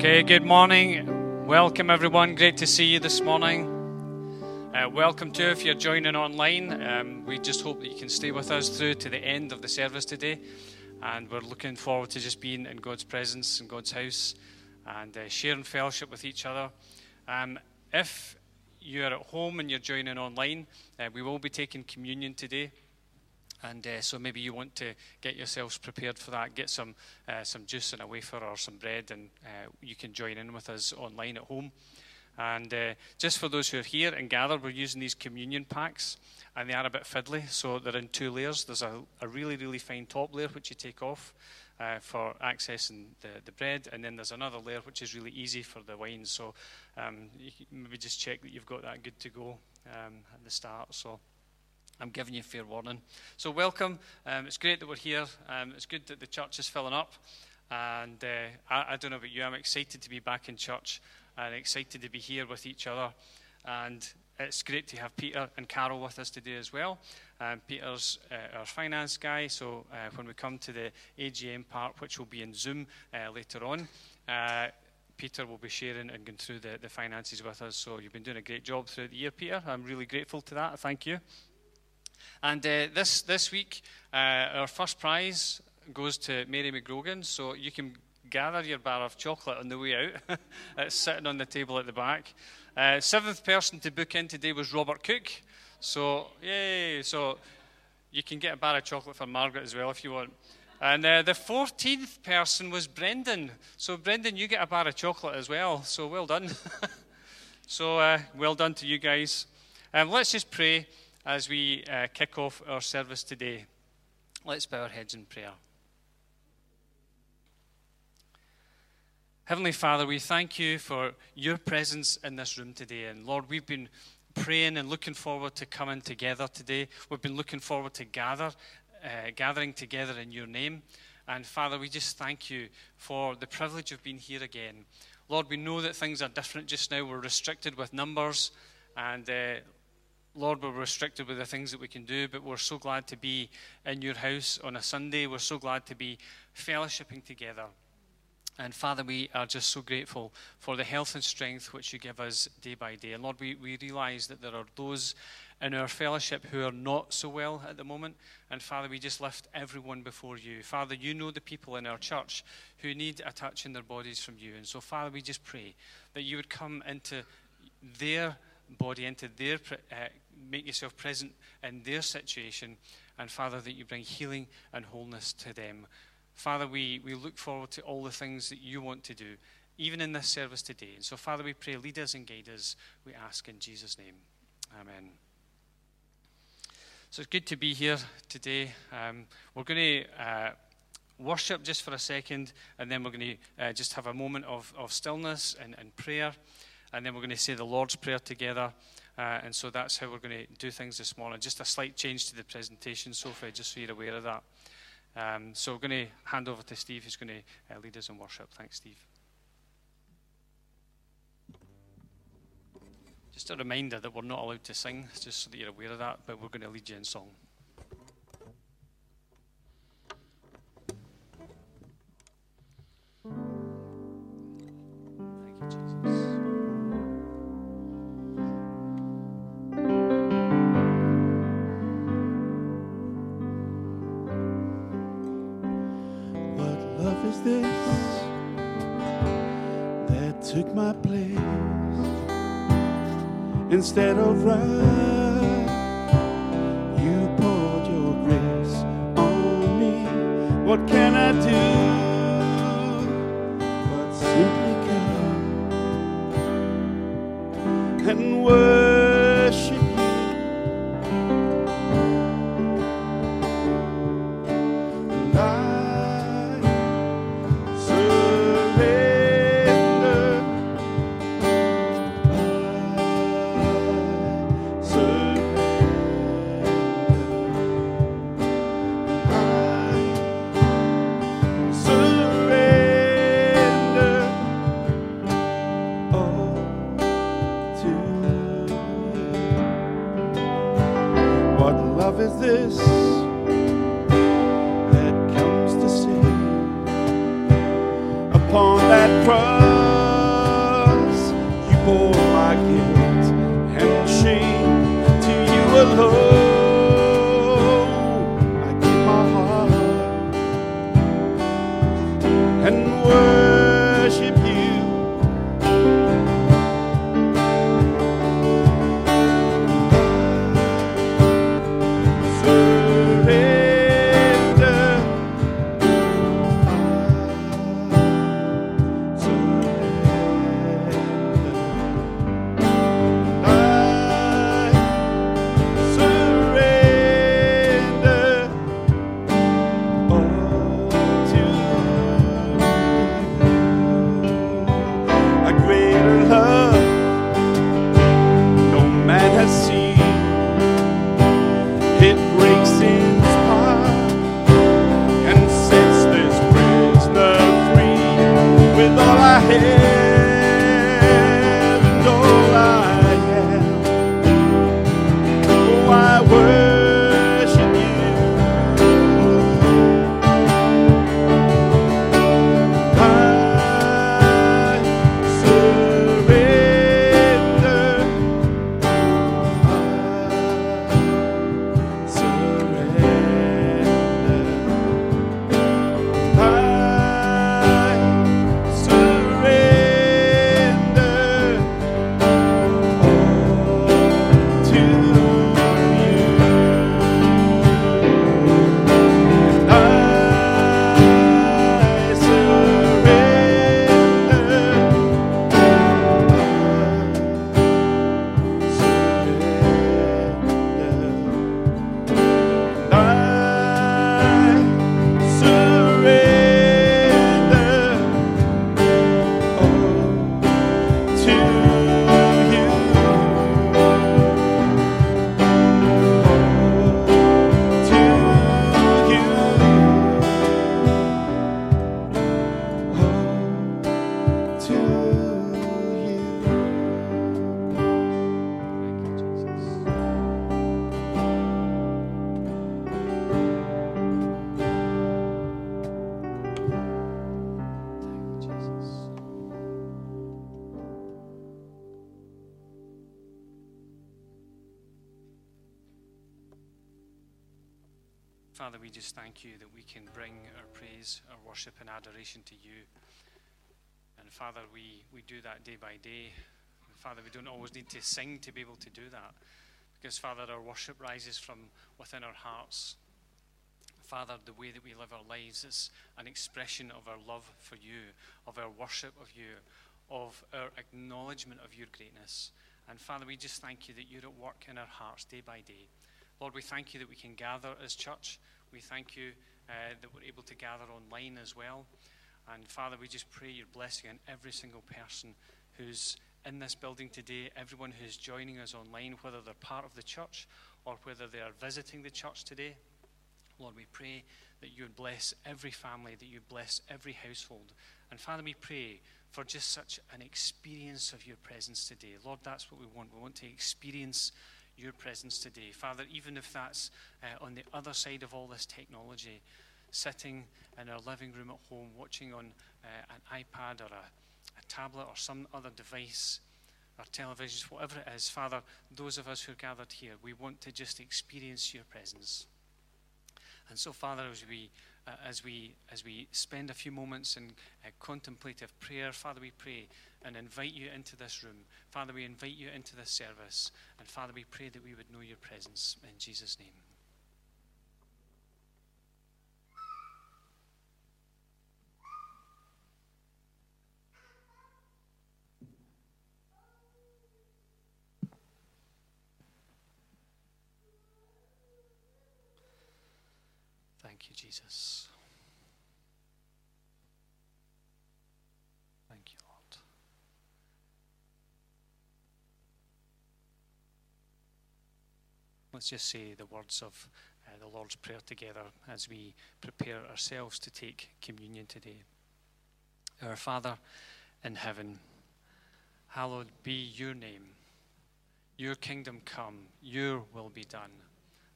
Okay, good morning. Welcome, everyone. Great to see you this morning. Uh, welcome to if you're joining online. Um, we just hope that you can stay with us through to the end of the service today. And we're looking forward to just being in God's presence in God's house and uh, sharing fellowship with each other. Um, if you're at home and you're joining online, uh, we will be taking communion today. And uh, so maybe you want to get yourselves prepared for that. Get some uh, some juice and a wafer or some bread, and uh, you can join in with us online at home. And uh, just for those who are here and gathered, we're using these communion packs, and they are a bit fiddly. So they're in two layers. There's a, a really really fine top layer which you take off. Uh, for accessing the, the bread, and then there's another layer which is really easy for the wine. So um, maybe just check that you've got that good to go um, at the start. So I'm giving you fair warning. So, welcome. Um, it's great that we're here. Um, it's good that the church is filling up. And uh, I, I, don't know about you, I'm excited to be back in church and excited to be here with each other. And it's great to have Peter and Carol with us today as well. Um, Peter's uh, our finance guy, so uh, when we come to the AGM part, which will be in Zoom uh, later on, uh, Peter will be sharing and going through the, the finances with us. So you've been doing a great job throughout the year, Peter. I'm really grateful to that. Thank you. And uh, this, this week, uh, our first prize goes to Mary McGrogan. So you can gather your bar of chocolate on the way out. it's sitting on the table at the back. Uh, seventh person to book in today was Robert Cook. So, yay. So you can get a bar of chocolate for Margaret as well if you want. And uh, the 14th person was Brendan. So, Brendan, you get a bar of chocolate as well. So, well done. so, uh, well done to you guys. Um, let's just pray as we uh, kick off our service today. Let's bow our heads in prayer. Heavenly Father, we thank you for your presence in this room today. And Lord, we've been praying and looking forward to coming together today. We've been looking forward to gather, uh, gathering together in your name. And Father, we just thank you for the privilege of being here again. Lord, we know that things are different just now. We're restricted with numbers. And uh, Lord, we're restricted with the things that we can do, but we're so glad to be in your house on a Sunday. We're so glad to be fellowshipping together. And Father, we are just so grateful for the health and strength which you give us day by day. And Lord, we, we realize that there are those in our fellowship who are not so well at the moment. And Father, we just lift everyone before you. Father, you know the people in our church who need a touch in their bodies from you. And so, Father, we just pray that you would come into their body into their, uh, make yourself present in their situation, and Father, that you bring healing and wholeness to them. Father, we, we look forward to all the things that you want to do, even in this service today. And so, Father, we pray, lead us and guide us, we ask in Jesus' name. Amen. So it's good to be here today. Um, we're going to uh, worship just for a second, and then we're going to uh, just have a moment of, of stillness and, and prayer and then we're going to say the Lord's Prayer together. Uh, and so that's how we're going to do things this morning. Just a slight change to the presentation, Sophie, just so you're aware of that. Um, so we're going to hand over to Steve, who's going to uh, lead us in worship. Thanks, Steve. Just a reminder that we're not allowed to sing, just so that you're aware of that, but we're going to lead you in song. Instead of right. You poured your grace on me. What can I do? but simply come and worship hope. You that we can bring our praise, our worship, and adoration to you. And Father, we, we do that day by day. And Father, we don't always need to sing to be able to do that. Because, Father, our worship rises from within our hearts. Father, the way that we live our lives is an expression of our love for you, of our worship of you, of our acknowledgement of your greatness. And Father, we just thank you that you're at work in our hearts day by day. Lord, we thank you that we can gather as church. We thank you uh, that we're able to gather online as well. And Father, we just pray your blessing on every single person who's in this building today, everyone who's joining us online, whether they're part of the church or whether they are visiting the church today. Lord, we pray that you would bless every family, that you bless every household. And Father, we pray for just such an experience of your presence today. Lord, that's what we want. We want to experience your presence today. Father, even if that's uh, on the other side of all this technology, sitting in our living room at home, watching on uh, an iPad or a, a tablet or some other device, or televisions, whatever it is, Father, those of us who are gathered here, we want to just experience your presence. And so, Father, as we uh, as we as we spend a few moments in uh, contemplative prayer, Father, we pray and invite you into this room. Father, we invite you into this service, and Father, we pray that we would know your presence in Jesus' name. Thank you, Jesus. Thank you, Lord. Let's just say the words of uh, the Lord's Prayer together as we prepare ourselves to take communion today. Our Father in heaven, hallowed be your name. Your kingdom come, your will be done,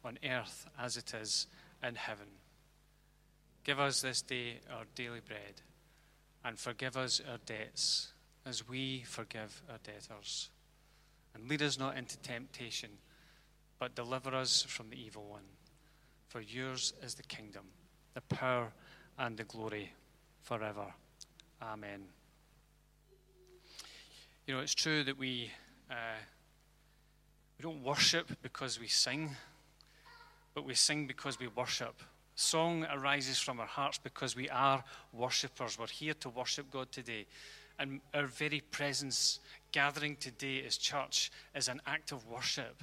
on earth as it is in heaven. Give us this day our daily bread, and forgive us our debts as we forgive our debtors. And lead us not into temptation, but deliver us from the evil one. For yours is the kingdom, the power, and the glory forever. Amen. You know, it's true that we, uh, we don't worship because we sing, but we sing because we worship. Song arises from our hearts because we are worshippers. We're here to worship God today. And our very presence gathering today as church is an act of worship.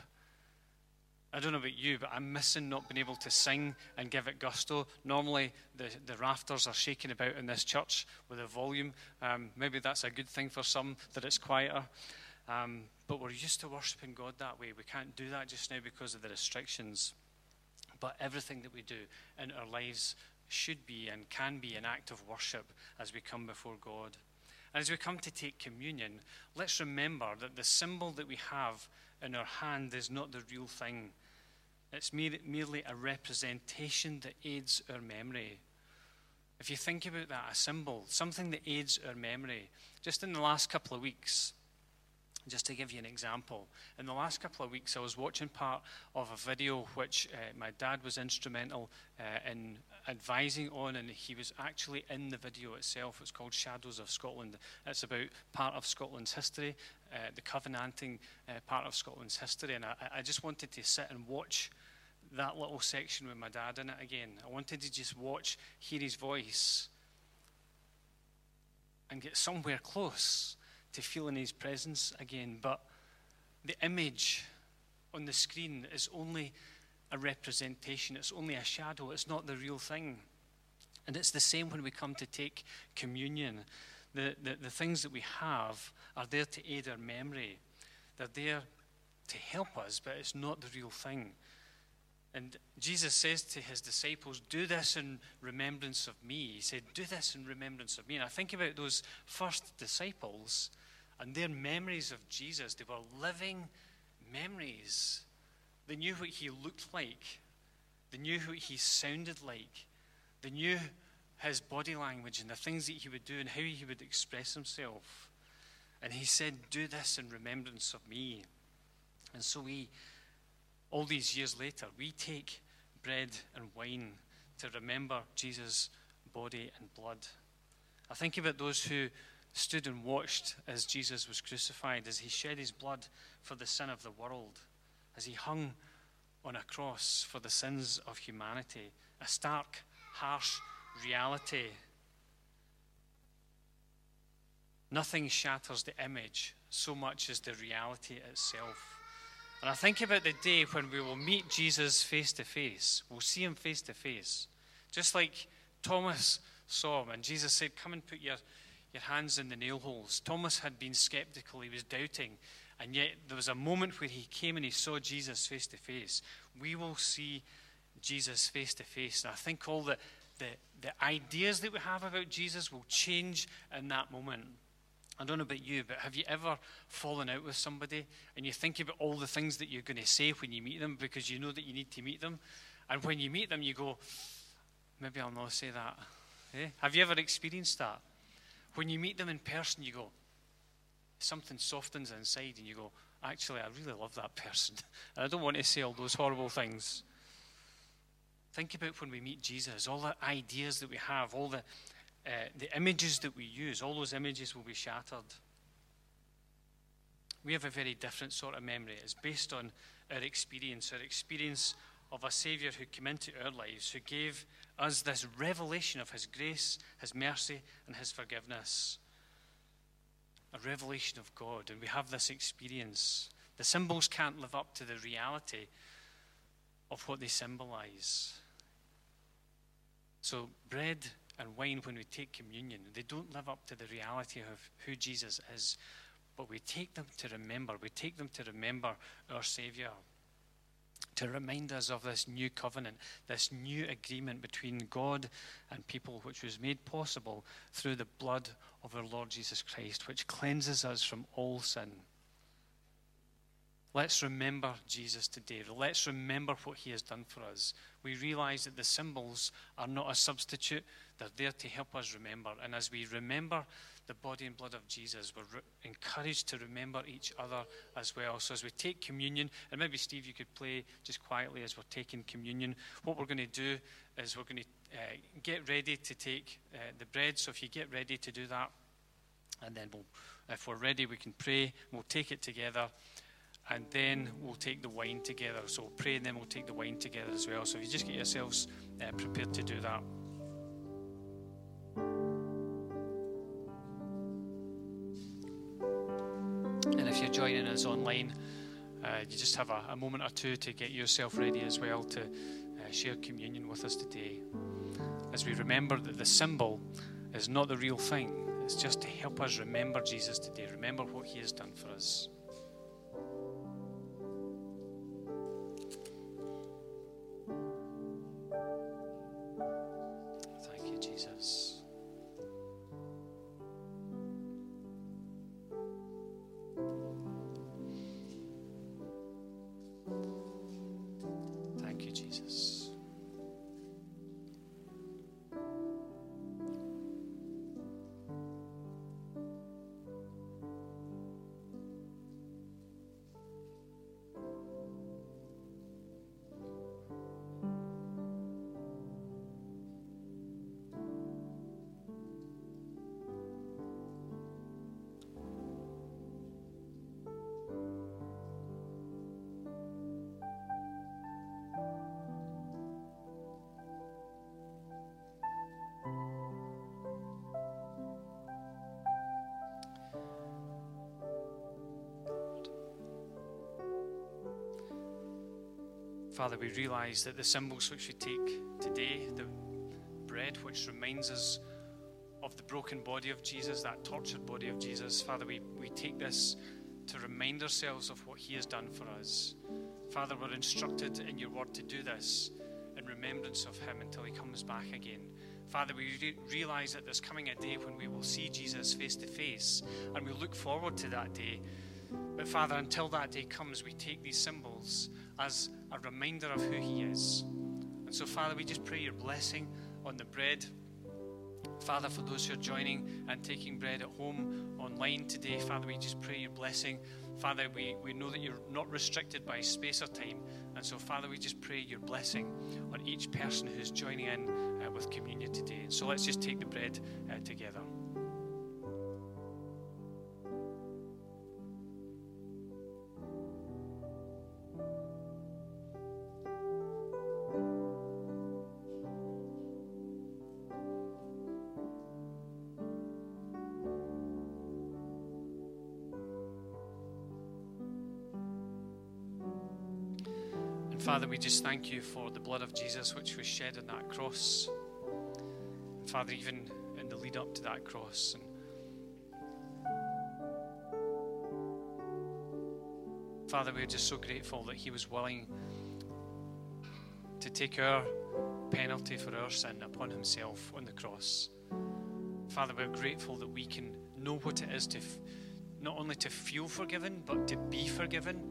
I don't know about you, but I'm missing not being able to sing and give it gusto. Normally, the, the rafters are shaking about in this church with the volume. Um, maybe that's a good thing for some that it's quieter. Um, but we're used to worshiping God that way. We can't do that just now because of the restrictions. But everything that we do in our lives should be and can be an act of worship as we come before God. And as we come to take communion, let's remember that the symbol that we have in our hand is not the real thing. It's merely a representation that aids our memory. If you think about that, a symbol, something that aids our memory. Just in the last couple of weeks, just to give you an example, in the last couple of weeks, I was watching part of a video which uh, my dad was instrumental uh, in advising on, and he was actually in the video itself. It's called Shadows of Scotland. It's about part of Scotland's history, uh, the Covenanting uh, part of Scotland's history, and I, I just wanted to sit and watch that little section with my dad in it again. I wanted to just watch, hear his voice, and get somewhere close to feeling his presence again. But the image on the screen is only a representation, it's only a shadow, it's not the real thing. And it's the same when we come to take communion. The, the, the things that we have are there to aid our memory, they're there to help us, but it's not the real thing. And Jesus says to his disciples, Do this in remembrance of me. He said, Do this in remembrance of me. And I think about those first disciples and their memories of Jesus. They were living memories. They knew what he looked like, they knew what he sounded like, they knew his body language and the things that he would do and how he would express himself. And he said, Do this in remembrance of me. And so we all these years later, we take bread and wine to remember Jesus' body and blood. I think about those who stood and watched as Jesus was crucified, as he shed his blood for the sin of the world, as he hung on a cross for the sins of humanity. A stark, harsh reality. Nothing shatters the image so much as the reality itself. And I think about the day when we will meet Jesus face to face. We'll see him face to face. Just like Thomas saw him, and Jesus said, Come and put your, your hands in the nail holes. Thomas had been skeptical, he was doubting, and yet there was a moment where he came and he saw Jesus face to face. We will see Jesus face to face. And I think all the, the, the ideas that we have about Jesus will change in that moment. I don't know about you, but have you ever fallen out with somebody and you think about all the things that you're going to say when you meet them because you know that you need to meet them? And when you meet them, you go, maybe I'll not say that. Eh? Have you ever experienced that? When you meet them in person, you go, something softens inside and you go, actually, I really love that person. And I don't want to say all those horrible things. Think about when we meet Jesus, all the ideas that we have, all the uh, the images that we use, all those images will be shattered. We have a very different sort of memory. It's based on our experience, our experience of a Saviour who came into our lives, who gave us this revelation of His grace, His mercy, and His forgiveness. A revelation of God, and we have this experience. The symbols can't live up to the reality of what they symbolize. So, bread and wine when we take communion, they don't live up to the reality of who Jesus is. But we take them to remember. We take them to remember our Savior. To remind us of this new covenant, this new agreement between God and people, which was made possible through the blood of our Lord Jesus Christ, which cleanses us from all sin. Let's remember Jesus today. Let's remember what he has done for us. We realize that the symbols are not a substitute, they're there to help us remember. And as we remember the body and blood of Jesus, we're re- encouraged to remember each other as well. So as we take communion, and maybe Steve, you could play just quietly as we're taking communion, what we're going to do is we're going to uh, get ready to take uh, the bread. So if you get ready to do that, and then we'll, if we're ready, we can pray, we'll take it together and then we'll take the wine together. So we'll pray and then we'll take the wine together as well. So if you just get yourselves uh, prepared to do that. And if you're joining us online, uh, you just have a, a, moment or two to get yourself ready as well to uh, share communion with us today. As we remember that the symbol is not the real thing, it's just to help us remember Jesus today, remember what he has done for us. Father, we realize that the symbols which we take today, the bread which reminds us of the broken body of Jesus, that tortured body of Jesus, Father, we, we take this to remind ourselves of what He has done for us. Father, we're instructed in your word to do this in remembrance of Him until He comes back again. Father, we re- realize that there's coming a day when we will see Jesus face to face, and we look forward to that day. But Father, until that day comes, we take these symbols as a reminder of who He is. And so, Father, we just pray your blessing on the bread. Father, for those who are joining and taking bread at home online today, Father, we just pray your blessing. Father, we, we know that you're not restricted by space or time. And so, Father, we just pray your blessing on each person who's joining in uh, with communion today. And so let's just take the bread uh, together. Just thank you for the blood of Jesus which was shed on that cross. Father, even in the lead up to that cross. And Father, we're just so grateful that He was willing to take our penalty for our sin upon Himself on the cross. Father, we're grateful that we can know what it is to f- not only to feel forgiven, but to be forgiven.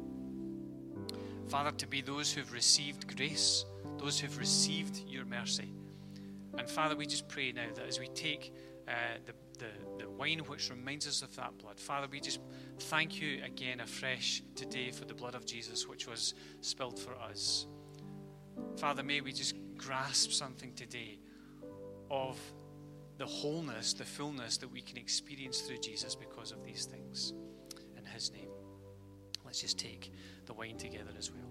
Father, to be those who've received grace, those who've received your mercy. And Father, we just pray now that as we take uh, the, the, the wine which reminds us of that blood, Father, we just thank you again afresh today for the blood of Jesus which was spilled for us. Father, may we just grasp something today of the wholeness, the fullness that we can experience through Jesus because of these things. In His name. Let's just take the wine together as well.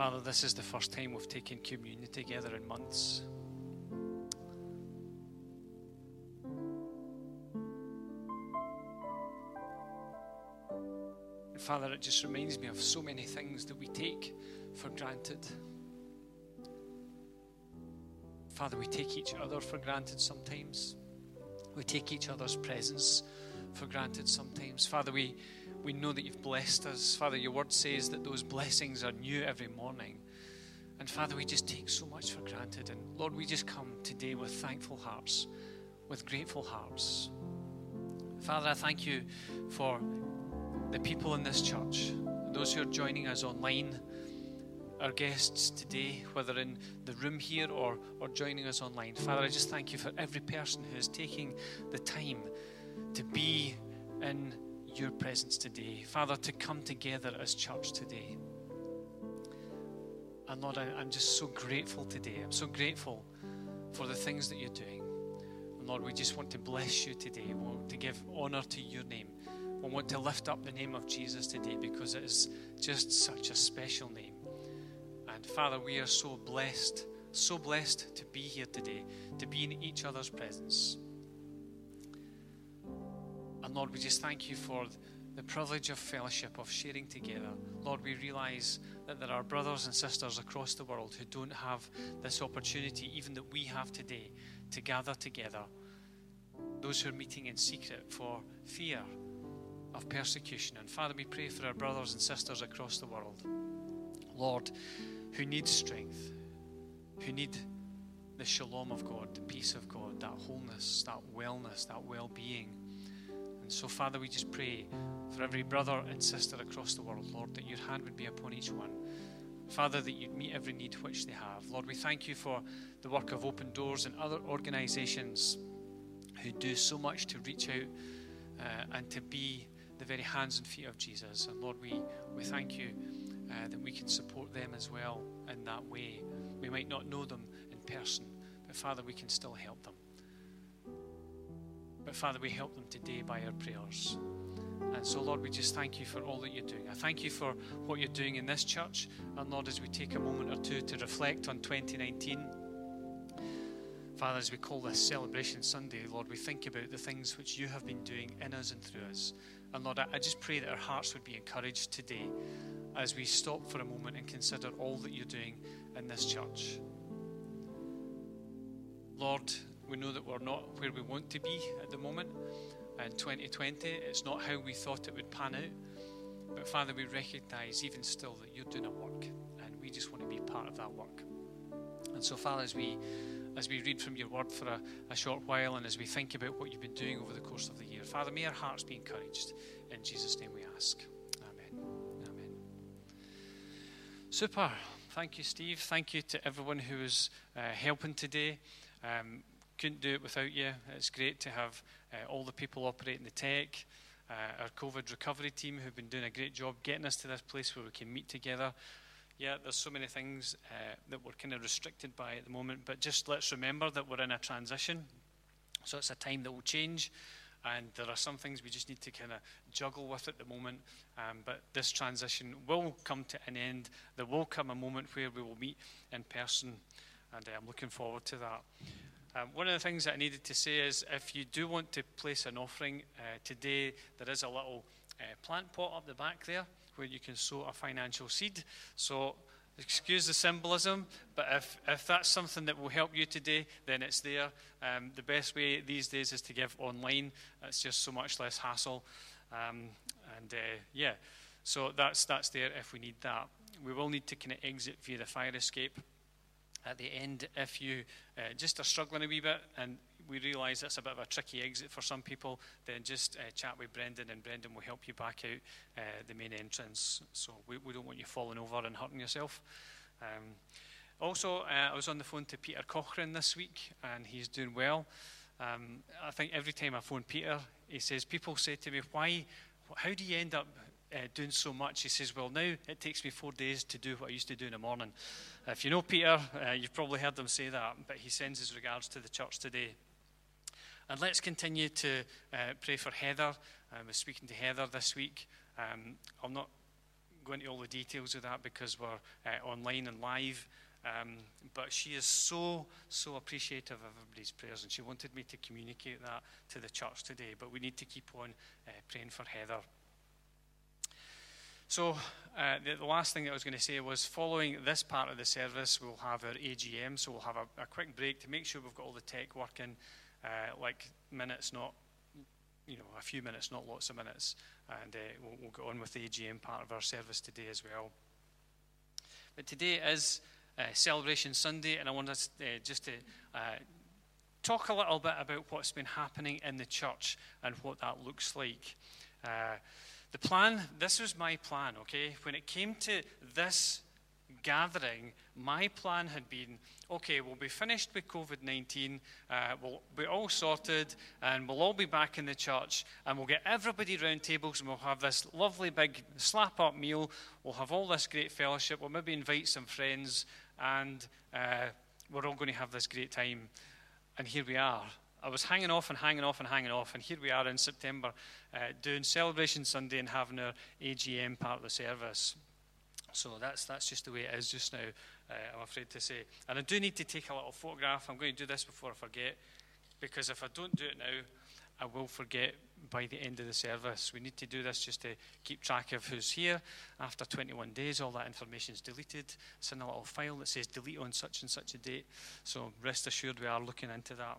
Father, this is the first time we've taken communion together in months. And Father, it just reminds me of so many things that we take for granted. Father, we take each other for granted sometimes. We take each other's presence for granted sometimes. Father, we, we know that you've blessed us. Father, your word says that those blessings are new every morning. And Father, we just take so much for granted. And Lord, we just come today with thankful hearts, with grateful hearts. Father, I thank you for the people in this church, those who are joining us online, our guests today, whether in the room here or, or joining us online. Father, I just thank you for every person who is taking the time to be in your presence today. Father, to come together as church today. And Lord, I'm just so grateful today. I'm so grateful for the things that you're doing. And Lord, we just want to bless you today. We want to give honor to your name. We want to lift up the name of Jesus today because it is just such a special name. And Father, we are so blessed, so blessed to be here today, to be in each other's presence. And Lord, we just thank you for the privilege of fellowship, of sharing together. Lord, we realize that there are brothers and sisters across the world who don't have this opportunity, even that we have today, to gather together. Those who are meeting in secret for fear of persecution. And Father, we pray for our brothers and sisters across the world, Lord, who need strength, who need the shalom of God, the peace of God, that wholeness, that wellness, that well being. And so, Father, we just pray for every brother and sister across the world, Lord, that your hand would be upon each one. Father, that you'd meet every need which they have. Lord, we thank you for the work of Open Doors and other organizations who do so much to reach out uh, and to be the very hands and feet of Jesus. And Lord, we, we thank you uh, that we can support them as well in that way. We might not know them in person, but Father, we can still help them. But Father, we help them today by our prayers. And so, Lord, we just thank you for all that you're doing. I thank you for what you're doing in this church. And Lord, as we take a moment or two to reflect on 2019, Father, as we call this Celebration Sunday, Lord, we think about the things which you have been doing in us and through us. And Lord, I just pray that our hearts would be encouraged today as we stop for a moment and consider all that you're doing in this church. Lord, we know that we're not where we want to be at the moment in 2020. It's not how we thought it would pan out. But Father, we recognize even still that you're doing a work, and we just want to be part of that work. And so, Father, as we as we read from your word for a, a, short while and as we think about what you've been doing over the course of the year. Father, may our hearts be encouraged. In Jesus' name we ask. Amen. Amen. Super. Thank you, Steve. Thank you to everyone who is uh, helping today. Um, couldn't do it without you. It's great to have uh, all the people operating the tech. Uh, our COVID recovery team who've been doing a great job getting us to this place where we can meet together yeah, there's so many things uh, that we're kind of restricted by at the moment, but just let's remember that we're in a transition. So it's a time that will change, and there are some things we just need to kind of juggle with at the moment. Um, but this transition will come to an end. There will come a moment where we will meet in person, and uh, I'm looking forward to that. Um, one of the things that I needed to say is if you do want to place an offering uh, today, there is a little uh, plant pot up the back there where you can sow a financial seed. So, excuse the symbolism, but if, if that's something that will help you today, then it's there. Um, the best way these days is to give online, it's just so much less hassle. Um, and uh, yeah, so that's, that's there if we need that. We will need to kind of exit via the fire escape at the end if you uh, just are struggling a wee bit and we realise that's a bit of a tricky exit for some people, then just uh, chat with Brendan, and Brendan will help you back out uh, the main entrance. So we, we, don't want you falling over and hurting yourself. Um, also, uh, I was on the phone to Peter Cochran this week, and he's doing well. Um, I think every time I phone Peter, he says, People say to me, Why, how do you end up uh, doing so much. He says, Well, now it takes me four days to do what I used to do in the morning. If you know Peter, uh, you've probably heard him say that, but he sends his regards to the church today. And let's continue to uh, pray for Heather. I was speaking to Heather this week. Um, I'm not going into all the details of that because we're uh, online and live. Um, but she is so, so appreciative of everybody's prayers, and she wanted me to communicate that to the church today. But we need to keep on uh, praying for Heather. So, uh, the, the, last thing that I was going to say was following this part of the service, we'll have our AGM. So, we'll have a, a quick break to make sure we've got all the tech working uh, like minutes, not you know a few minutes, not lots of minutes, and uh, we'll, we'll go on with the AGM part of our service today as well. But today is uh, Celebration Sunday, and I want us uh, just to uh, talk a little bit about what's been happening in the church and what that looks like. The plan, this was my plan, okay? When it came to this gathering, my plan had been okay, we'll be finished with COVID 19, uh, we'll be all sorted, and we'll all be back in the church, and we'll get everybody round tables, and we'll have this lovely big slap up meal. We'll have all this great fellowship. We'll maybe invite some friends, and uh, we're all going to have this great time. And here we are. I was hanging off and hanging off and hanging off, and here we are in September uh, doing Celebration Sunday and having our AGM part of the service. So that's, that's just the way it is just now, uh, I'm afraid to say. And I do need to take a little photograph. I'm going to do this before I forget, because if I don't do it now, I will forget by the end of the service. We need to do this just to keep track of who's here. After 21 days, all that information is deleted. It's in a little file that says delete on such and such a date. So rest assured we are looking into that.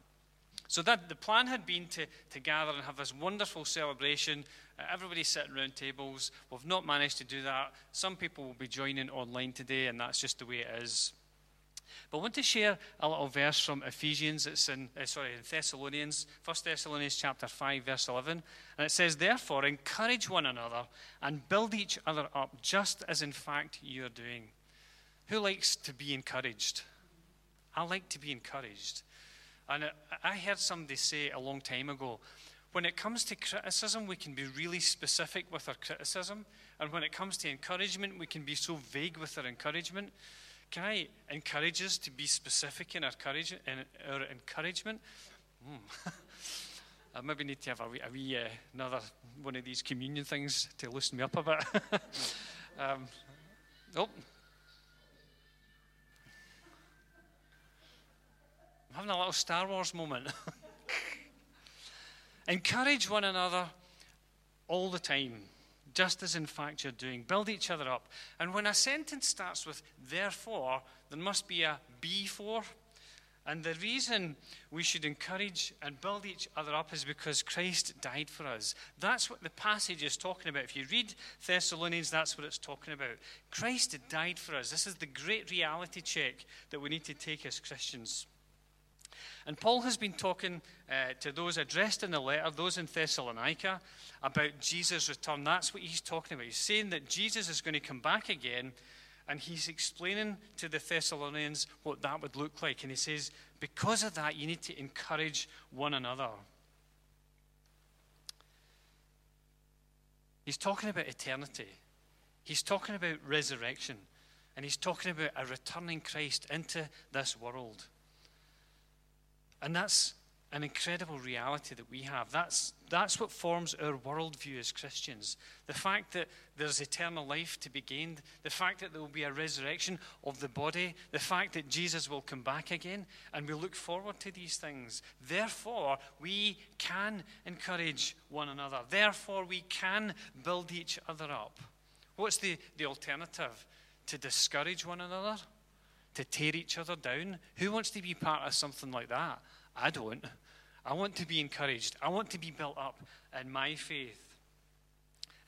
So that the plan had been to, to gather and have this wonderful celebration. Uh, everybody sitting around tables. We've not managed to do that. Some people will be joining online today, and that's just the way it is. But I want to share a little verse from Ephesians. It's in uh, sorry in Thessalonians, 1 Thessalonians chapter five, verse eleven, and it says, "Therefore, encourage one another and build each other up, just as in fact you are doing." Who likes to be encouraged? I like to be encouraged. And I heard somebody say a long time ago when it comes to criticism, we can be really specific with our criticism. And when it comes to encouragement, we can be so vague with our encouragement. Can I encourage us to be specific in our, courage, in our encouragement? Mm. I maybe need to have a wee, a wee uh, another one of these communion things to loosen me up a bit. um, oh. I'm having a little Star Wars moment. Encourage one another all the time, just as in fact you're doing. Build each other up. And when a sentence starts with therefore, there must be a before. And the reason we should encourage and build each other up is because Christ died for us. That's what the passage is talking about. If you read Thessalonians, that's what it's talking about. Christ died for us. This is the great reality check that we need to take as Christians. And Paul has been talking uh, to those addressed in the letter, those in Thessalonica, about Jesus' return. That's what he's talking about. He's saying that Jesus is going to come back again, and he's explaining to the Thessalonians what that would look like. And he says, because of that, you need to encourage one another. He's talking about eternity, he's talking about resurrection, and he's talking about a returning Christ into this world. And that's an incredible reality that we have. That's, that's what forms our worldview as Christians. The fact that there's eternal life to be gained, the fact that there will be a resurrection of the body, the fact that Jesus will come back again, and we look forward to these things. Therefore, we can encourage one another. Therefore, we can build each other up. What's the, the alternative? To discourage one another? to tear each other down. Who wants to be part of something like that? I don't. I want to be encouraged. I want to be built up in my faith.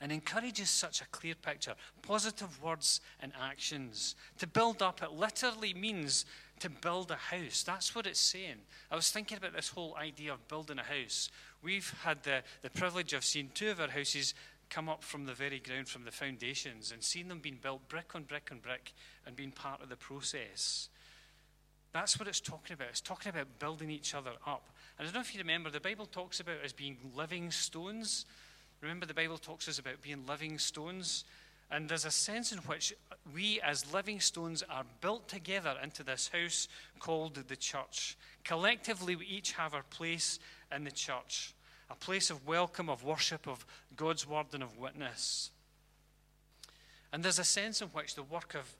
And encourage is such a clear picture. Positive words and actions. To build up, it literally means to build a house. That's what it's saying. I was thinking about this whole idea of building a house. We've had the, the privilege of seeing two of our houses come up from the very ground, from the foundations, and seen them being built brick on brick on brick and being part of the process. That's what it's talking about. It's talking about building each other up. And I don't know if you remember, the Bible talks about us being living stones. Remember, the Bible talks us about being living stones. And there's a sense in which we, as living stones, are built together into this house called the church. Collectively, we each have our place in the church a place of welcome, of worship, of God's word, and of witness. And there's a sense in which the work of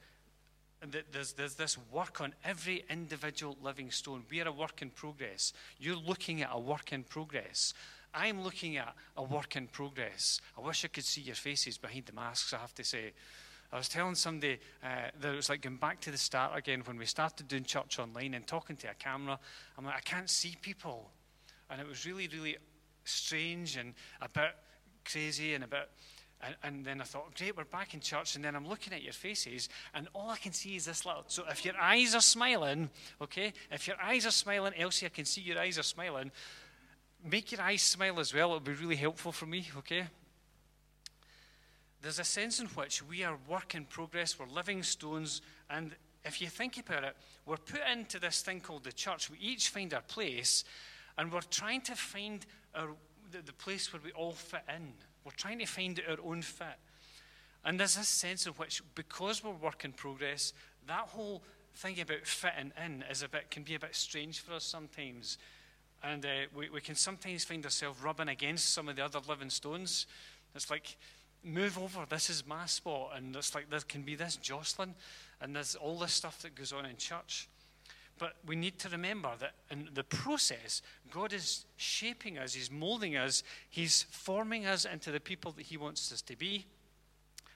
there's, there's this work on every individual living stone. We are a work in progress. You're looking at a work in progress. I'm looking at a work in progress. I wish I could see your faces behind the masks, I have to say. I was telling somebody uh, that it was like going back to the start again when we started doing church online and talking to a camera. I'm like, I can't see people. And it was really, really strange and a bit crazy and a bit and, and, then I thought, great, we're back in church. And then I'm looking at your faces, and all I can see is this little. So if your eyes are smiling, okay, if your eyes are smiling, Elsie, I can see your eyes are smiling. Make your eyes smile as well. It'll be really helpful for me, okay? There's a sense in which we are work in progress, we're living stones, and if you think about it, we're put into this thing called the church. We each find our place, and we're trying to find our, the, the place where we all fit in. We're trying to find our own fit. And there's this sense in which, because we're work in progress, that whole thing about fitting in is a bit, can be a bit strange for us sometimes. And uh, we, we can sometimes find ourselves rubbing against some of the other living stones. It's like, move over, this is my spot. And it's like there can be this jostling, and there's all this stuff that goes on in church. But we need to remember that in the process, God is shaping us, He's molding us, He's forming us into the people that He wants us to be.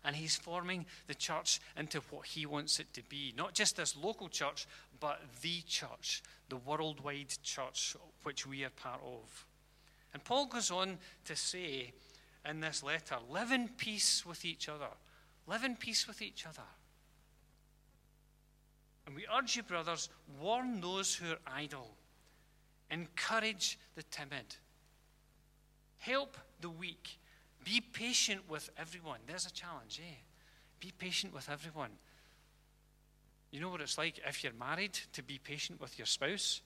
And He's forming the church into what He wants it to be. Not just this local church, but the church, the worldwide church, which we are part of. And Paul goes on to say in this letter live in peace with each other. Live in peace with each other. And we urge you, brothers, warn those who are idle, encourage the timid, help the weak, be patient with everyone. There's a challenge, eh? Be patient with everyone. You know what it's like if you're married to be patient with your spouse?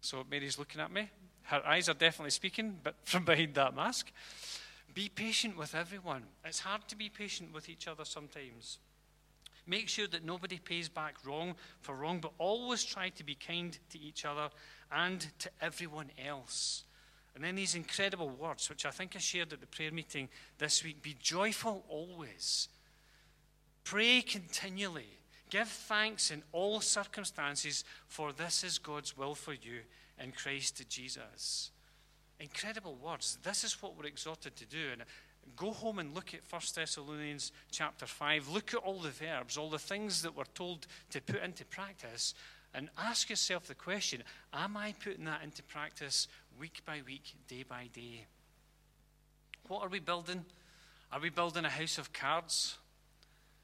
So Mary's looking at me. Her eyes are definitely speaking, but from behind that mask. Be patient with everyone. It's hard to be patient with each other sometimes. Make sure that nobody pays back wrong for wrong, but always try to be kind to each other and to everyone else. And then these incredible words, which I think I shared at the prayer meeting this week be joyful always, pray continually, give thanks in all circumstances, for this is God's will for you in Christ Jesus. Incredible words. This is what we're exhorted to do. And go home and look at 1 Thessalonians chapter 5. Look at all the verbs, all the things that we're told to put into practice, and ask yourself the question Am I putting that into practice week by week, day by day? What are we building? Are we building a house of cards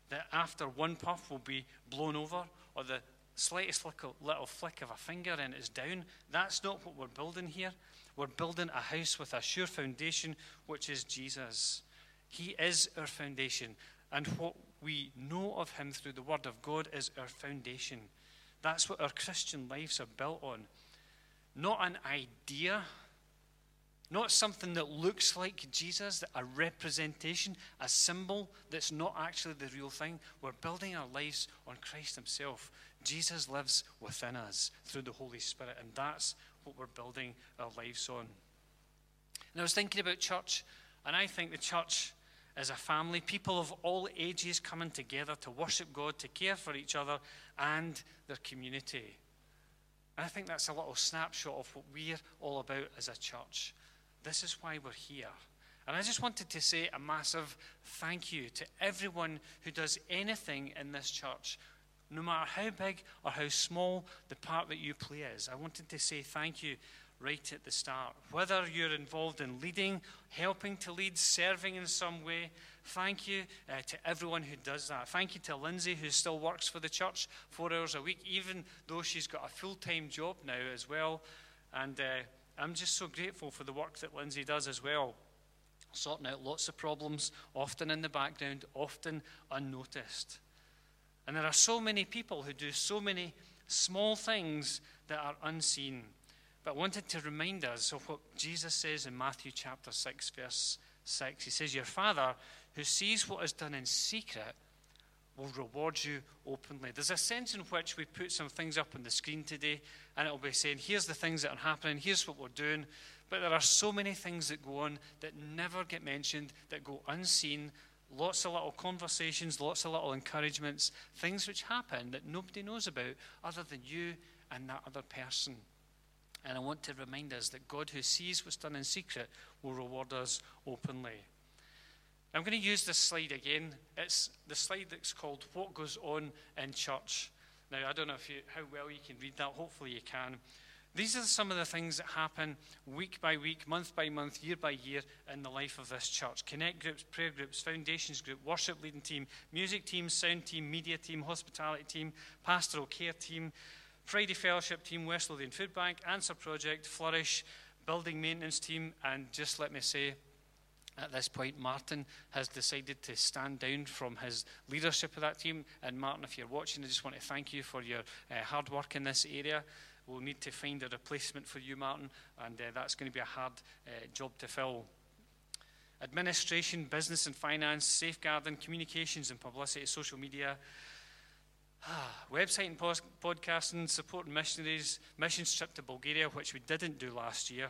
that after one puff will be blown over, or the slightest little, little flick of a finger and it's down? That's not what we're building here. We're building a house with a sure foundation, which is Jesus. He is our foundation, and what we know of Him through the Word of God is our foundation. That's what our Christian lives are built on. Not an idea, not something that looks like Jesus, a representation, a symbol that's not actually the real thing. We're building our lives on Christ Himself. Jesus lives within us through the Holy Spirit, and that's what we're building our lives on. And I was thinking about church, and I think the church is a family, people of all ages coming together to worship God, to care for each other and their community. And I think that's a little snapshot of what we're all about as a church. This is why we're here. And I just wanted to say a massive thank you to everyone who does anything in this church, no matter how big or how small the part that you play is. I wanted to say thank you right at the start. Whether you're involved in leading, helping to lead, serving in some way, thank you uh, to everyone who does that. Thank you to Lindsay, who still works for the church four hours a week, even though she's got a full time job now as well. And uh, I'm just so grateful for the work that Lindsay does as well. Sorting out lots of problems, often in the background, often unnoticed. And there are so many people who do so many small things that are unseen. But I wanted to remind us of what Jesus says in Matthew chapter 6, verse 6. He says, Your Father, who sees what is done in secret, will reward you openly. There's a sense in which we put some things up on the screen today, and it'll be saying, Here's the things that are happening, here's what we're doing. But there are so many things that go on that never get mentioned, that go unseen. Lots of little conversations, lots of little encouragements, things which happen that nobody knows about other than you and that other person. And I want to remind us that God, who sees what's done in secret, will reward us openly. I'm going to use this slide again. It's the slide that's called What Goes On in Church. Now, I don't know if you, how well you can read that. Hopefully, you can. These are some of the things that happen week by week, month by month, year by year in the life of this church. Connect groups, prayer groups, foundations group, worship leading team, music team, sound team, media team, hospitality team, pastoral care team, Friday Fellowship Team, West Lothian Food Bank, Answer Project, Flourish, Building Maintenance Team, and just let me say, at this point, Martin has decided to stand down from his leadership of that team. And Martin, if you're watching, I just want to thank you for your uh, hard work in this area. We'll need to find a replacement for you, Martin, and uh, that's going to be a hard uh, job to fill. Administration, business and finance, safeguarding, communications and publicity, social media, website and podcasting, supporting missionaries, mission trip to Bulgaria, which we didn't do last year.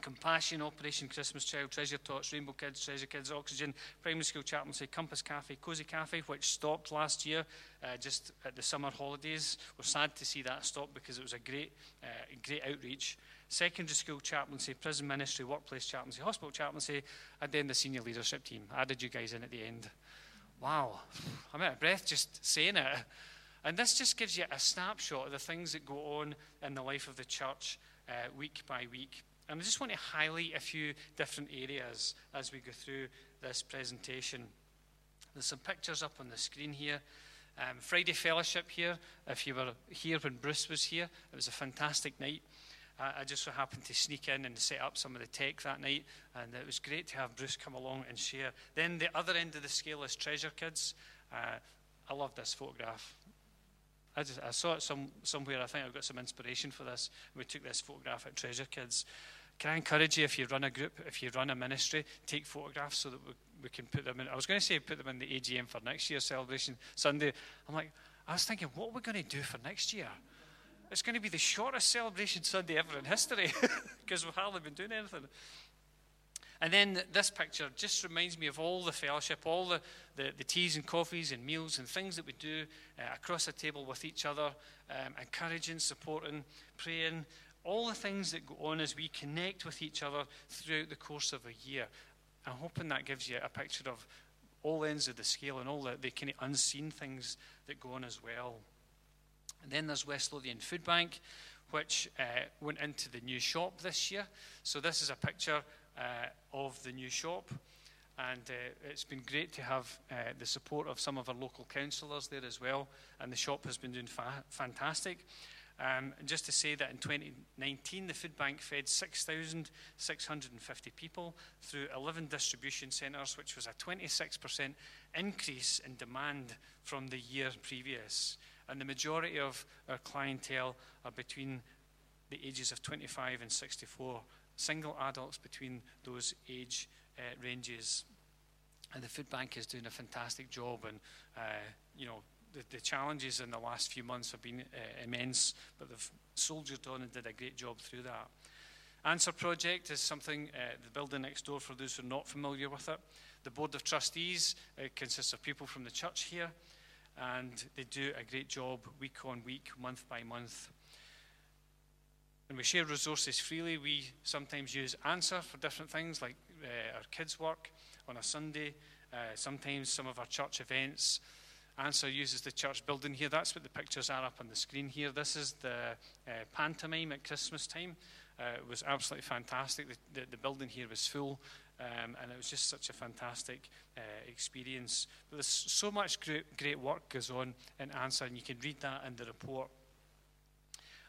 Compassion, Operation Christmas Child, Treasure Tots, Rainbow Kids, Treasure Kids, Oxygen, Primary School Chaplaincy, Compass Cafe, Cozy Cafe, which stopped last year uh, just at the summer holidays. We're sad to see that stop because it was a great, uh, great outreach. Secondary School Chaplaincy, Prison Ministry, Workplace Chaplaincy, Hospital Chaplaincy, and then the Senior Leadership Team. Added you guys in at the end. Wow, I'm out of breath just saying it. And this just gives you a snapshot of the things that go on in the life of the church uh, week by week. And I just want to highlight a few different areas as we go through this presentation. There's some pictures up on the screen here. Um, Friday Fellowship here, if you were here when Bruce was here, it was a fantastic night. I just so happened to sneak in and set up some of the tech that night, and it was great to have Bruce come along and share. Then the other end of the scale is Treasure Kids. Uh, I love this photograph. I, just, I saw it some, somewhere. I think I've got some inspiration for this. We took this photograph at Treasure Kids. Can I encourage you, if you run a group, if you run a ministry, take photographs so that we, we can put them in. I was going to say put them in the AGM for next year's celebration Sunday. I'm like, I was thinking, what are we going to do for next year? It's going to be the shortest celebration Sunday ever in history because we've hardly been doing anything. And then this picture just reminds me of all the fellowship, all the, the, the teas and coffees and meals and things that we do uh, across the table with each other, um, encouraging, supporting, praying, all the things that go on as we connect with each other throughout the course of a year. I'm hoping that gives you a picture of all ends of the scale and all the, the kind of unseen things that go on as well. And then there's West Lothian Food Bank, which uh, went into the new shop this year. So this is a picture uh, of the new shop. And uh, it's been great to have uh, the support of some of our local councillors there as well. And the shop has been doing fa- fantastic. Um, and just to say that in 2019, the food bank fed 6,650 people through 11 distribution centres, which was a 26% increase in demand from the year previous. And the majority of our clientele are between the ages of 25 and 64, single adults between those age uh, ranges. And the food bank is doing a fantastic job, and uh, you know the, the, challenges in the last few months have been uh, immense, but they've soldiered on and did a great job through that. Answer Project is something, uh, the building next door, for those who are not familiar with it. The Board of Trustees uh, consists of people from the church here, and they do a great job week on week, month by month. And we share resources freely. We sometimes use Answer for different things, like uh, our kids' work on a Sunday, uh, sometimes some of our church events. Answer uses the church building here. That's what the pictures are up on the screen here. This is the uh, pantomime at Christmas time. Uh, it was absolutely fantastic. The, the, the building here was full, um, and it was just such a fantastic uh, experience. But there's so much great, great work goes on in Answer, and you can read that in the report.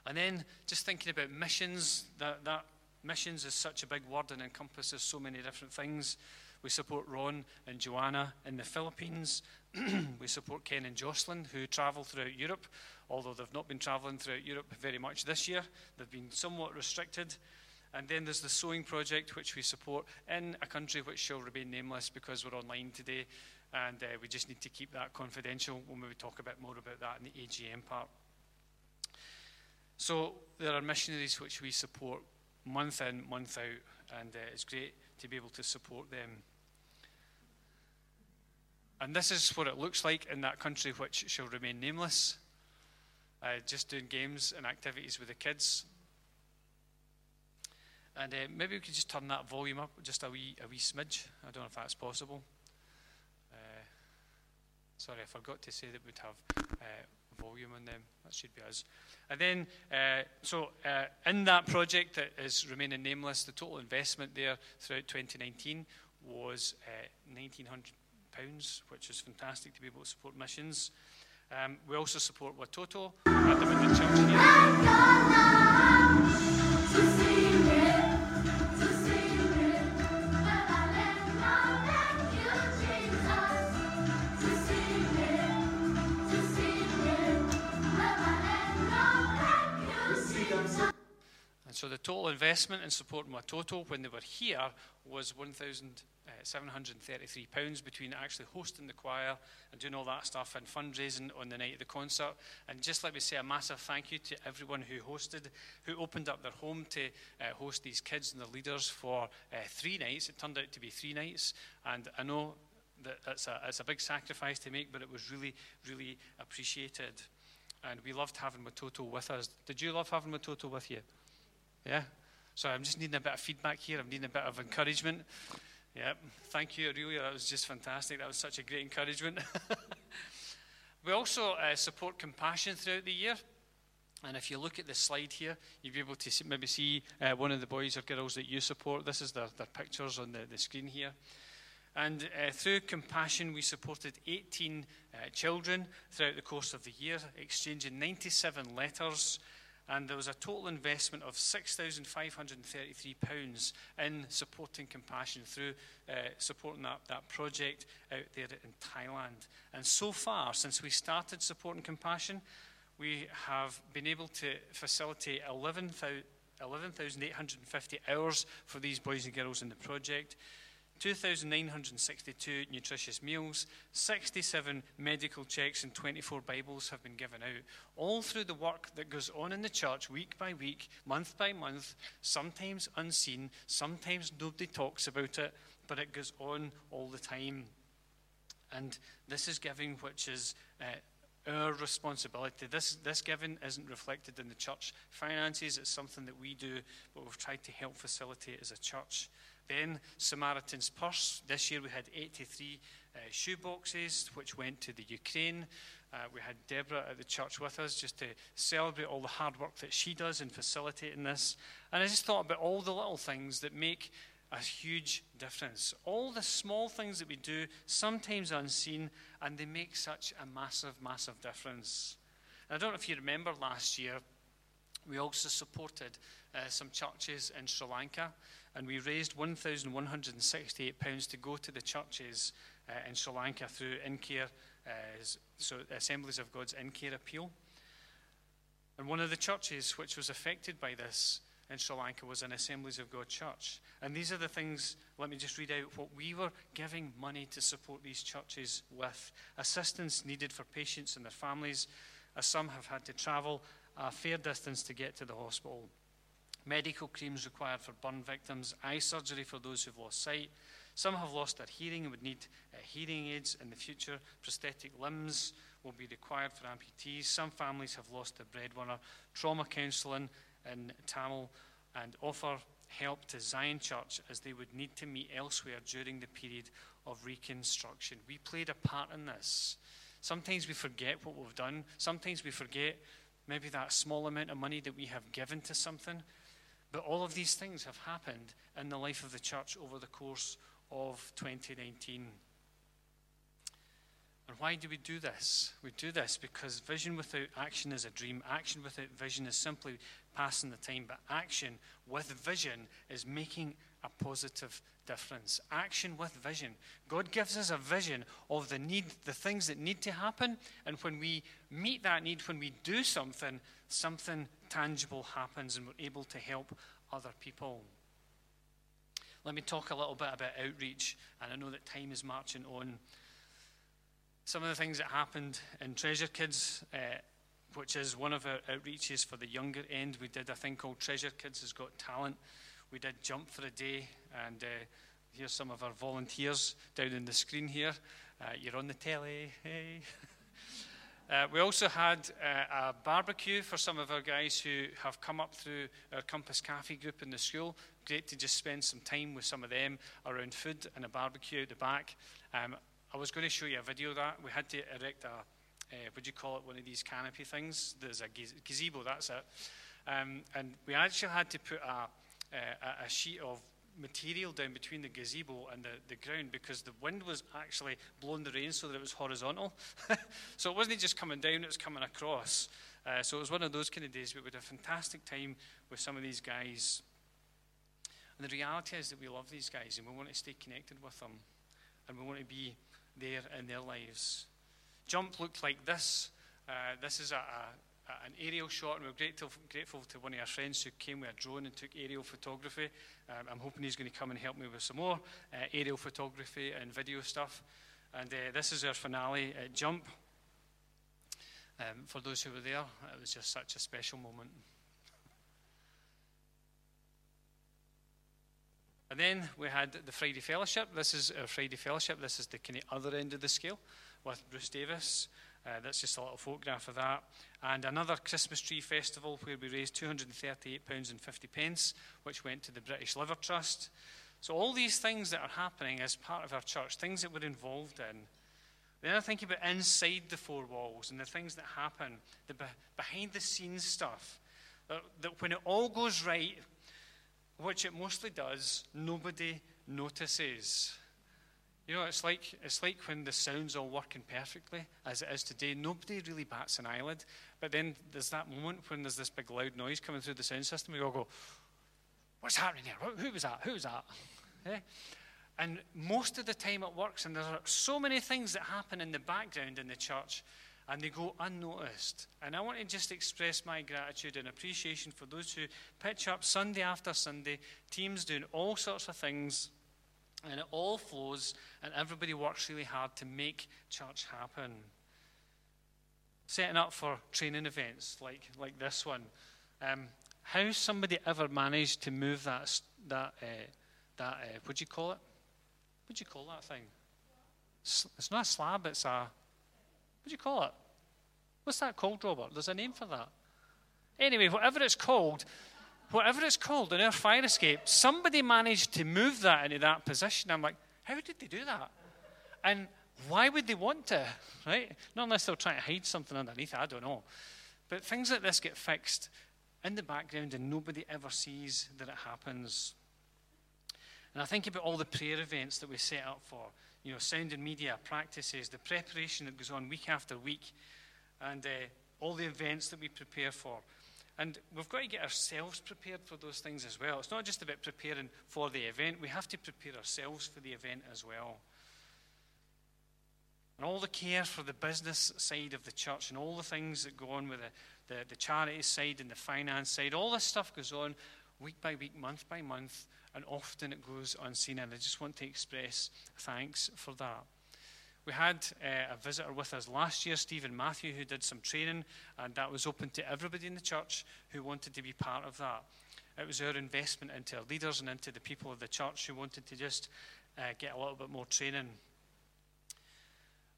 And then just thinking about missions, that, that missions is such a big word and encompasses so many different things. We support Ron and Joanna in the Philippines. we support Ken and Jocelyn, who travel throughout Europe, although they've not been traveling throughout Europe very much this year. They've been somewhat restricted. And then there's the sewing project, which we support in a country which shall remain nameless because we're online today. And uh, we just need to keep that confidential when we talk a bit more about that in the AGM part. So there are missionaries which we support month in, month out, and uh, it's great to be able to support them. And this is what it looks like in that country which shall remain nameless. Uh, just doing games and activities with the kids. And uh, maybe we could just turn that volume up just a wee, a wee smidge. I don't know if that's possible. Uh, sorry, I forgot to say that we'd have uh, volume on them. That should be us. And then, uh, so uh, in that project that is remaining nameless, the total investment there throughout 2019 was £1,900 pounds, which is fantastic to be able to support missions. Um, we also support Watoto at the Window Church here. So the total investment in supporting Watoto when they were here was 1,000 £733 between actually hosting the choir and doing all that stuff and fundraising on the night of the concert. And just let me say a massive thank you to everyone who hosted, who opened up their home to uh, host these kids and the leaders for uh, three nights. It turned out to be three nights. And I know that it's a, it's a big sacrifice to make, but it was really, really appreciated. And we loved having Watoto with us. Did you love having Watoto with you? Yeah? So I'm just needing a bit of feedback here. I'm needing a bit of encouragement. Yeah, Thank you, Aurelia. That was just fantastic. That was such a great encouragement. we also uh, support compassion throughout the year. And if you look at the slide here, you'll be able to see, maybe see uh, one of the boys or girls that you support. This is their, their pictures on the, the screen here. And uh, through Compassion, we supported 18 uh, children throughout the course of the year, exchanging 97 letters and there was a total investment of £6,533 in supporting Compassion through uh, supporting that, that project out there in Thailand. And so far, since we started supporting Compassion, we have been able to facilitate 11,850 11, hours for these boys and girls in the project. 2,962 nutritious meals, 67 medical checks, and 24 Bibles have been given out. All through the work that goes on in the church week by week, month by month, sometimes unseen, sometimes nobody talks about it, but it goes on all the time. And this is giving which is uh, our responsibility. This, this giving isn't reflected in the church finances. It's something that we do, but we've tried to help facilitate as a church. Then Samaritan's Purse. This year we had 83 uh, shoe boxes, which went to the Ukraine. Uh, we had Deborah at the church with us just to celebrate all the hard work that she does in facilitating this. And I just thought about all the little things that make a huge difference. All the small things that we do, sometimes unseen, and they make such a massive, massive difference. And I don't know if you remember last year, we also supported uh, some churches in Sri Lanka, and we raised £1,168 to go to the churches uh, in Sri Lanka through InCare, uh, so Assemblies of God's InCare appeal. And one of the churches which was affected by this in Sri Lanka was an Assemblies of God church. And these are the things, let me just read out what we were giving money to support these churches with assistance needed for patients and their families, as some have had to travel a fair distance to get to the hospital. Medical creams required for burn victims, eye surgery for those who've lost sight. Some have lost their hearing and would need uh, hearing aids in the future. Prosthetic limbs will be required for amputees. Some families have lost their breadwinner. Trauma counselling in Tamil and offer help to Zion Church as they would need to meet elsewhere during the period of reconstruction. We played a part in this. Sometimes we forget what we've done. Sometimes we forget maybe that small amount of money that we have given to something. But all of these things have happened in the life of the church over the course of 2019. And why do we do this? We do this because vision without action is a dream. Action without vision is simply passing the time. But action with vision is making a positive difference. Action with vision. God gives us a vision of the need, the things that need to happen. And when we meet that need, when we do something, something tangible happens and we're able to help other people. Let me talk a little bit about outreach. And I know that time is marching on. Some of the things that happened in Treasure Kids, uh, which is one of our outreaches for the younger end, we did a thing called Treasure Kids Has Got Talent. We did Jump for a Day, and uh, here's some of our volunteers down in the screen here. Uh, you're on the telly, hey. Uh, we also had uh, a barbecue for some of our guys who have come up through our Compass Cafe group in the school. Great to just spend some time with some of them around food and a barbecue at the back. Um, I was going to show you a video of that. We had to erect a, uh, would you call it one of these canopy things? There's a gazebo, that's it. Um, and we actually had to put a, a, a sheet of material down between the gazebo and the, the ground because the wind was actually blowing the rain so that it was horizontal. so it wasn't just coming down, it was coming across. Uh, so it was one of those kind of days. We had a fantastic time with some of these guys. And the reality is that we love these guys and we want to stay connected with them. And we want to be there in their lives. Jump looked like this. Uh, this is a, a, an aerial shot, and we're grateful, grateful to one of our friends who came with a drone and took aerial photography. Um, I'm hoping he's going to come and help me with some more uh, aerial photography and video stuff. And uh, this is our finale at Jump. Um, for those who were there, it was just such a special moment. And then we had the Friday Fellowship. This is our Friday Fellowship. This is the kind of other end of the scale with Bruce Davis. Uh, that's just a little photograph of that. And another Christmas tree festival where we raised £238.50, which went to the British Liver Trust. So, all these things that are happening as part of our church, things that we're involved in. Then I think about inside the four walls and the things that happen, the behind the scenes stuff. That, that when it all goes right, which it mostly does, nobody notices. You know, it's like, it's like when the sound's all working perfectly, as it is today. Nobody really bats an eyelid. But then there's that moment when there's this big loud noise coming through the sound system. We all go, What's happening here? Who was that? Who was that? Yeah? And most of the time it works, and there are so many things that happen in the background in the church and they go unnoticed. And I want to just express my gratitude and appreciation for those who pitch up Sunday after Sunday, teams doing all sorts of things And it all flows, and everybody works really hard to make church happen. Setting up for training events like, like this one. Um, how somebody ever managed to move that, that, uh, that uh, what do you call it? What do you call that thing? It's not a slab, it's a, what do you call it? What's that called, Robert? There's a name for that. Anyway, whatever it's called, whatever it's called an air fire escape, somebody managed to move that into that position. I'm like, how did they do that? And why would they want to, right? Not unless they're trying to hide something underneath I don't know. But things like this get fixed in the background and nobody ever sees that it happens. And I think about all the prayer events that we set up for, you know, sound and media practices, the preparation that goes on week after week, and uh, all the events that we prepare for. And we've got to get ourselves prepared for those things as well. It's not just about preparing for the event, we have to prepare ourselves for the event as well. And all the care for the business side of the church and all the things that go on with the, the, the charity side and the finance side, all this stuff goes on week by week, month by month, and often it goes unseen. And I just want to express thanks for that. We had uh, a visitor with us last year, Stephen Matthew, who did some training, and that was open to everybody in the church who wanted to be part of that. It was our investment into our leaders and into the people of the church who wanted to just uh, get a little bit more training.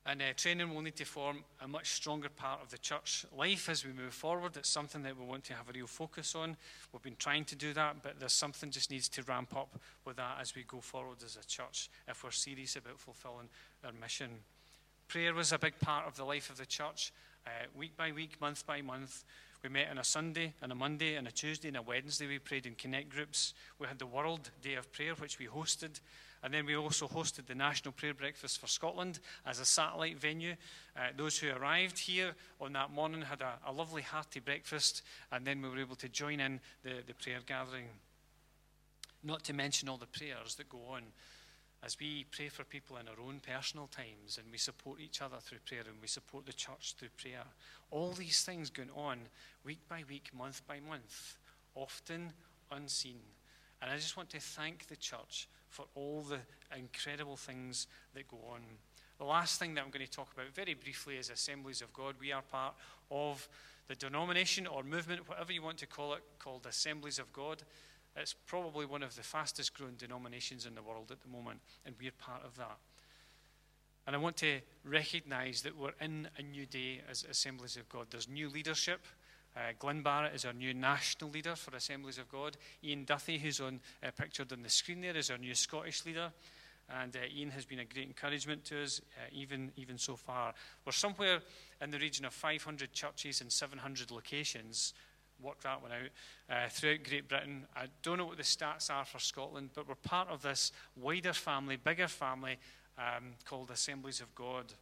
And uh, training will need to form a much stronger part of the church life as we move forward. It's something that we want to have a real focus on. We've been trying to do that, but there's something just needs to ramp up with that as we go forward as a church if we're serious about fulfilling our mission. Prayer was a big part of the life of the church. Uh, week by week, month by month, we met on a Sunday, and a Monday, and a Tuesday, and a Wednesday. We prayed in connect groups. We had the World Day of Prayer, which we hosted. And then we also hosted the National Prayer Breakfast for Scotland as a satellite venue. Uh, those who arrived here on that morning had a, a, lovely hearty breakfast, and then we were able to join in the, the prayer gathering. Not to mention all the prayers that go on as we pray for people in our own personal times and we support each other through prayer and we support the church through prayer. All these things going on week by week, month by month, often unseen. And I just want to thank the church for all the incredible things that go on. The last thing that I'm going to talk about very briefly is Assemblies of God. We are part of the denomination or movement, whatever you want to call it, called Assemblies of God. It's probably one of the fastest growing denominations in the world at the moment, and we're part of that. And I want to recognize that we're in a new day as Assemblies of God. There's new leadership. Uh, Glenn Barrett is our new national leader for Assemblies of God. Ian Duthie, who's on uh, pictured on the screen there, is our new Scottish leader. And uh, Ian has been a great encouragement to us, uh, even, even so far. We're somewhere in the region of 500 churches and 700 locations work that one out uh, throughout Great Britain. I don't know what the stats are for Scotland, but we're part of this wider family, bigger family um, called Assemblies of God.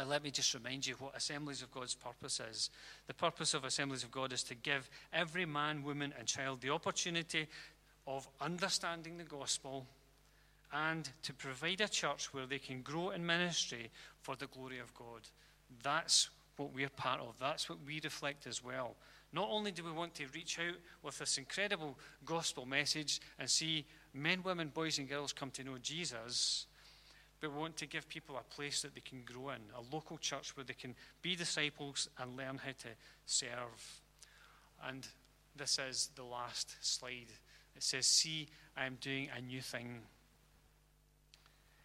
And let me just remind you what Assemblies of God's purpose is. The purpose of Assemblies of God is to give every man, woman, and child the opportunity of understanding the gospel and to provide a church where they can grow in ministry for the glory of God. That's what we're part of. That's what we reflect as well. Not only do we want to reach out with this incredible gospel message and see men, women, boys, and girls come to know Jesus, but we want to give people a place that they can grow in, a local church where they can be disciples and learn how to serve. And this is the last slide. It says, See, I am doing a new thing.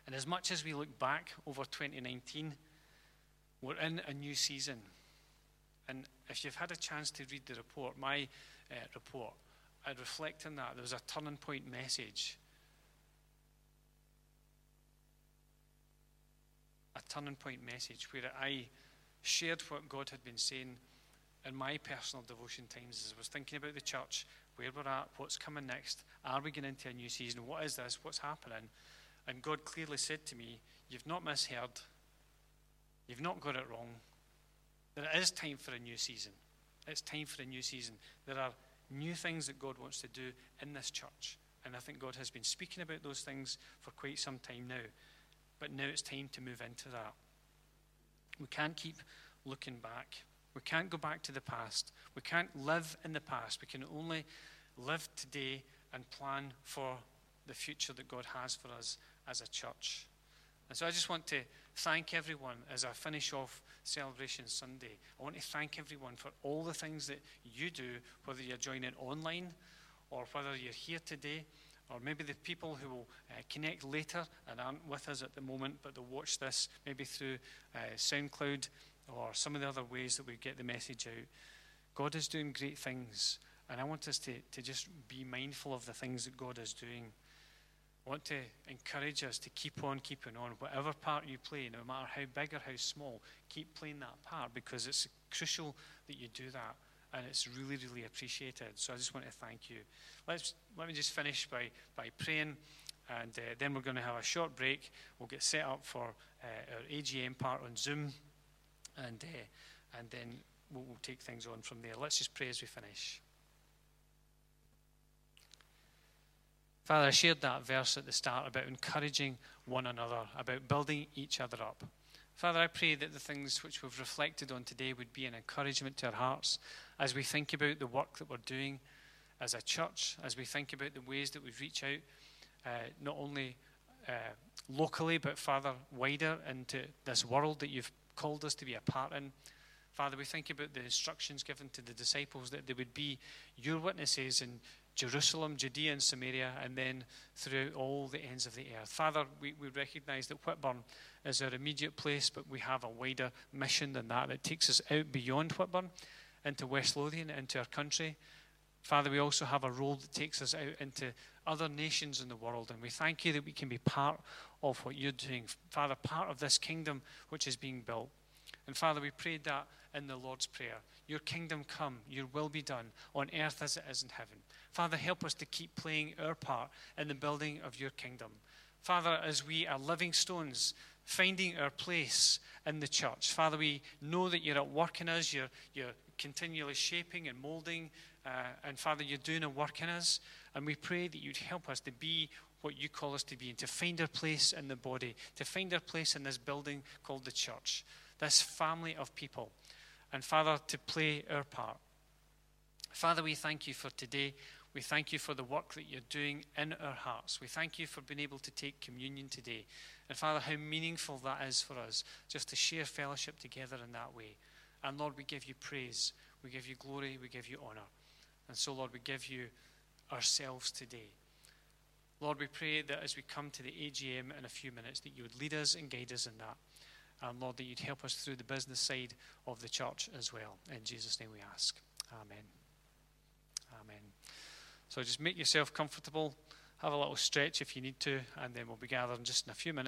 And as much as we look back over 2019, we're in a new season. And if you've had a chance to read the report, my uh, report, I'd reflect on that. There was a turning point message. A turning point message where I shared what God had been saying in my personal devotion times as I was thinking about the church, where we're at, what's coming next, are we going into a new season, what is this, what's happening? And God clearly said to me, You've not misheard, you've not got it wrong, it is time for a new season. It's time for a new season. There are new things that God wants to do in this church. And I think God has been speaking about those things for quite some time now. But now it's time to move into that. We can't keep looking back. We can't go back to the past. We can't live in the past. We can only live today and plan for the future that God has for us as a church. And so I just want to thank everyone as I finish off Celebration Sunday. I want to thank everyone for all the things that you do, whether you're joining online or whether you're here today, or maybe the people who will uh, connect later and aren't with us at the moment, but they'll watch this maybe through uh, SoundCloud or some of the other ways that we get the message out. God is doing great things, and I want us to, to just be mindful of the things that God is doing. I want to encourage us to keep on keeping on. Whatever part you play, no matter how big or how small, keep playing that part because it's crucial that you do that. And it's really, really appreciated. So I just want to thank you. Let's, let me just finish by, by praying, and uh, then we're going to have a short break. We'll get set up for uh, our AGM part on Zoom, and, uh, and then we'll, we'll take things on from there. Let's just pray as we finish. Father, I shared that verse at the start about encouraging one another, about building each other up. Father, I pray that the things which we've reflected on today would be an encouragement to our hearts as we think about the work that we're doing as a church, as we think about the ways that we reach out, uh, not only uh, locally, but Father, wider into this world that you've called us to be a part in. Father, we think about the instructions given to the disciples that they would be your witnesses in Jerusalem, Judea, and Samaria, and then throughout all the ends of the earth. Father, we, we recognize that Whitburn is our immediate place, but we have a wider mission than that that takes us out beyond Whitburn into West Lothian, into our country. Father, we also have a role that takes us out into other nations in the world, and we thank you that we can be part of what you're doing. Father, part of this kingdom which is being built. And Father, we prayed that in the Lord's Prayer. Your kingdom come, your will be done on earth as it is in heaven. Father, help us to keep playing our part in the building of your kingdom. Father, as we are living stones, finding our place in the church. Father, we know that you're at work in us, you're, you're continually shaping and molding, uh, and Father, you're doing a work in us. And we pray that you'd help us to be what you call us to be and to find our place in the body, to find our place in this building called the church, this family of people. And Father, to play our part. Father, we thank you for today. We thank you for the work that you're doing in our hearts. We thank you for being able to take communion today. And Father, how meaningful that is for us just to share fellowship together in that way. And Lord, we give you praise, we give you glory, we give you honor. And so, Lord, we give you ourselves today. Lord, we pray that as we come to the AGM in a few minutes, that you would lead us and guide us in that. And Lord, that you'd help us through the business side of the church as well. In Jesus' name we ask. Amen. Amen. So just make yourself comfortable, have a little stretch if you need to, and then we'll be gathering just in a few minutes.